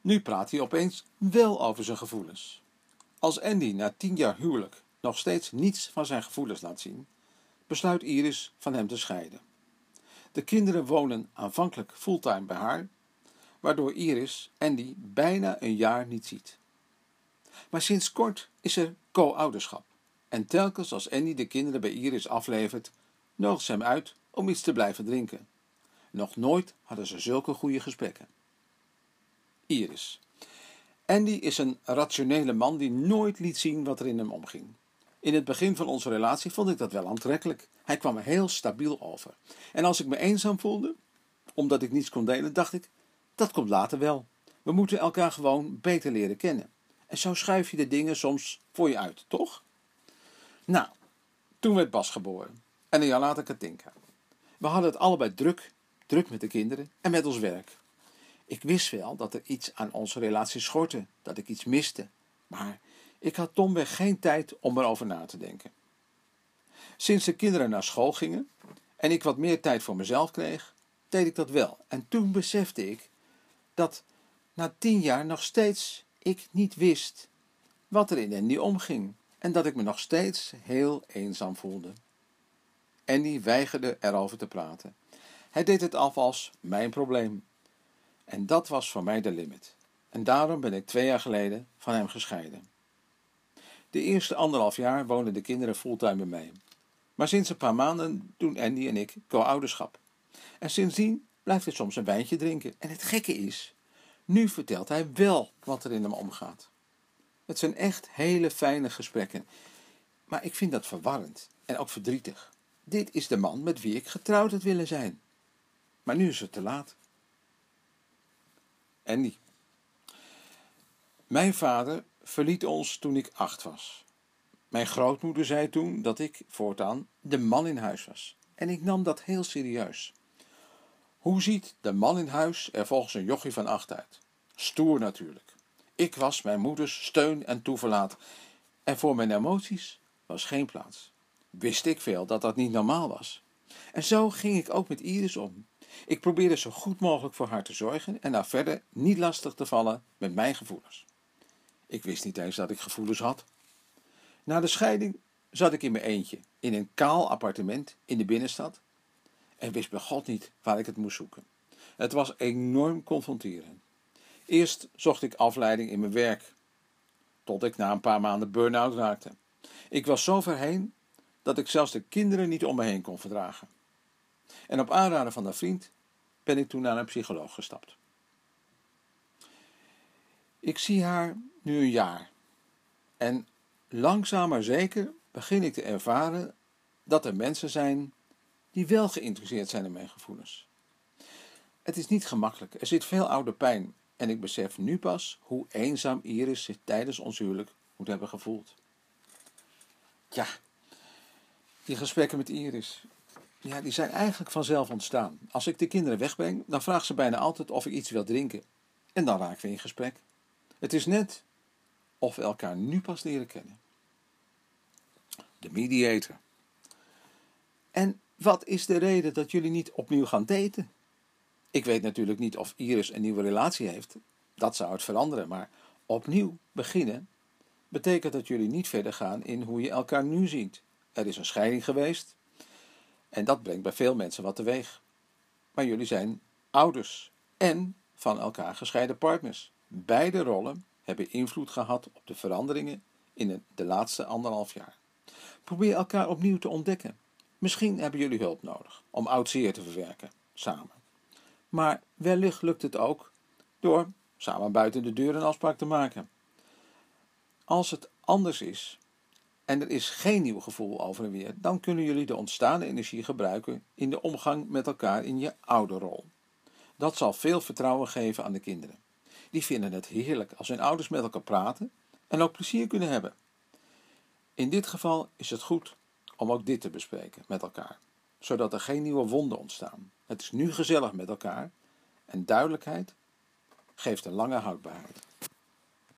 Nu praat hij opeens wel over zijn gevoelens. Als Andy na tien jaar huwelijk nog steeds niets van zijn gevoelens laat zien, besluit Iris van hem te scheiden. De kinderen wonen aanvankelijk fulltime bij haar, waardoor Iris Andy bijna een jaar niet ziet. Maar sinds kort is er co-ouderschap. En telkens als Andy de kinderen bij Iris aflevert, nodigt ze hem uit om iets te blijven drinken. Nog nooit hadden ze zulke goede gesprekken. Iris. Andy is een rationele man die nooit liet zien wat er in hem omging. In het begin van onze relatie vond ik dat wel aantrekkelijk. Hij kwam er heel stabiel over. En als ik me eenzaam voelde, omdat ik niets kon delen, dacht ik, dat komt later wel. We moeten elkaar gewoon beter leren kennen. En zo schuif je de dingen soms voor je uit, toch? Nou, toen werd Bas geboren. En een jaar later Katinka. We hadden het allebei druk, druk met de kinderen en met ons werk. Ik wist wel dat er iets aan onze relatie schortte, dat ik iets miste. Maar ik had domweg geen tijd om erover na te denken. Sinds de kinderen naar school gingen en ik wat meer tijd voor mezelf kreeg, deed ik dat wel. En toen besefte ik dat na tien jaar nog steeds ik niet wist wat er in Andy omging en dat ik me nog steeds heel eenzaam voelde. Andy weigerde erover te praten. Hij deed het af als mijn probleem. En dat was voor mij de limit. En daarom ben ik twee jaar geleden van hem gescheiden. De eerste anderhalf jaar woonden de kinderen fulltime bij mij. Maar sinds een paar maanden doen Andy en ik co-ouderschap. En sindsdien blijft hij soms een wijntje drinken. En het gekke is, nu vertelt hij wel wat er in hem omgaat. Het zijn echt hele fijne gesprekken. Maar ik vind dat verwarrend en ook verdrietig. Dit is de man met wie ik getrouwd had willen zijn. Maar nu is het te laat. Mijn vader verliet ons toen ik acht was. Mijn grootmoeder zei toen dat ik voortaan de man in huis was. En ik nam dat heel serieus. Hoe ziet de man in huis er volgens een jochie van acht uit? Stoer natuurlijk. Ik was mijn moeders steun en toeverlaat. En voor mijn emoties was geen plaats. Wist ik veel dat dat niet normaal was. En zo ging ik ook met Iris om. Ik probeerde zo goed mogelijk voor haar te zorgen en haar verder niet lastig te vallen met mijn gevoelens. Ik wist niet eens dat ik gevoelens had. Na de scheiding zat ik in mijn eentje in een kaal appartement in de binnenstad en wist bij God niet waar ik het moest zoeken. Het was enorm confronterend. Eerst zocht ik afleiding in mijn werk, tot ik na een paar maanden burn-out raakte. Ik was zo ver heen dat ik zelfs de kinderen niet om me heen kon verdragen. En op aanraden van een vriend ben ik toen naar een psycholoog gestapt. Ik zie haar nu een jaar en langzaam maar zeker begin ik te ervaren dat er mensen zijn die wel geïnteresseerd zijn in mijn gevoelens. Het is niet gemakkelijk, er zit veel oude pijn en ik besef nu pas hoe eenzaam Iris zich tijdens ons huwelijk moet hebben gevoeld. Ja, die gesprekken met Iris, ja, die zijn eigenlijk vanzelf ontstaan. Als ik de kinderen wegbreng, dan vraagt ze bijna altijd of ik iets wil drinken. En dan raken we in gesprek. Het is net of we elkaar nu pas leren kennen. De mediator. En wat is de reden dat jullie niet opnieuw gaan daten? Ik weet natuurlijk niet of Iris een nieuwe relatie heeft. Dat zou het veranderen, maar opnieuw beginnen betekent dat jullie niet verder gaan in hoe je elkaar nu ziet. Er is een scheiding geweest en dat brengt bij veel mensen wat teweeg. Maar jullie zijn ouders en van elkaar gescheiden partners. Beide rollen hebben invloed gehad op de veranderingen in de laatste anderhalf jaar. Probeer elkaar opnieuw te ontdekken. Misschien hebben jullie hulp nodig om oud zeer te verwerken, samen. Maar wellicht lukt het ook door samen buiten de deur een afspraak te maken. Als het anders is en er is geen nieuw gevoel over en weer, dan kunnen jullie de ontstaande energie gebruiken in de omgang met elkaar in je oude rol. Dat zal veel vertrouwen geven aan de kinderen. Die vinden het heerlijk als hun ouders met elkaar praten en ook plezier kunnen hebben. In dit geval is het goed om ook dit te bespreken met elkaar, zodat er geen nieuwe wonden ontstaan. Het is nu gezellig met elkaar en duidelijkheid geeft een lange houdbaarheid.